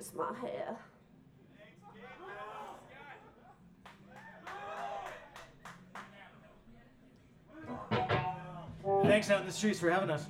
is my hair. Thanks out in the streets for having us.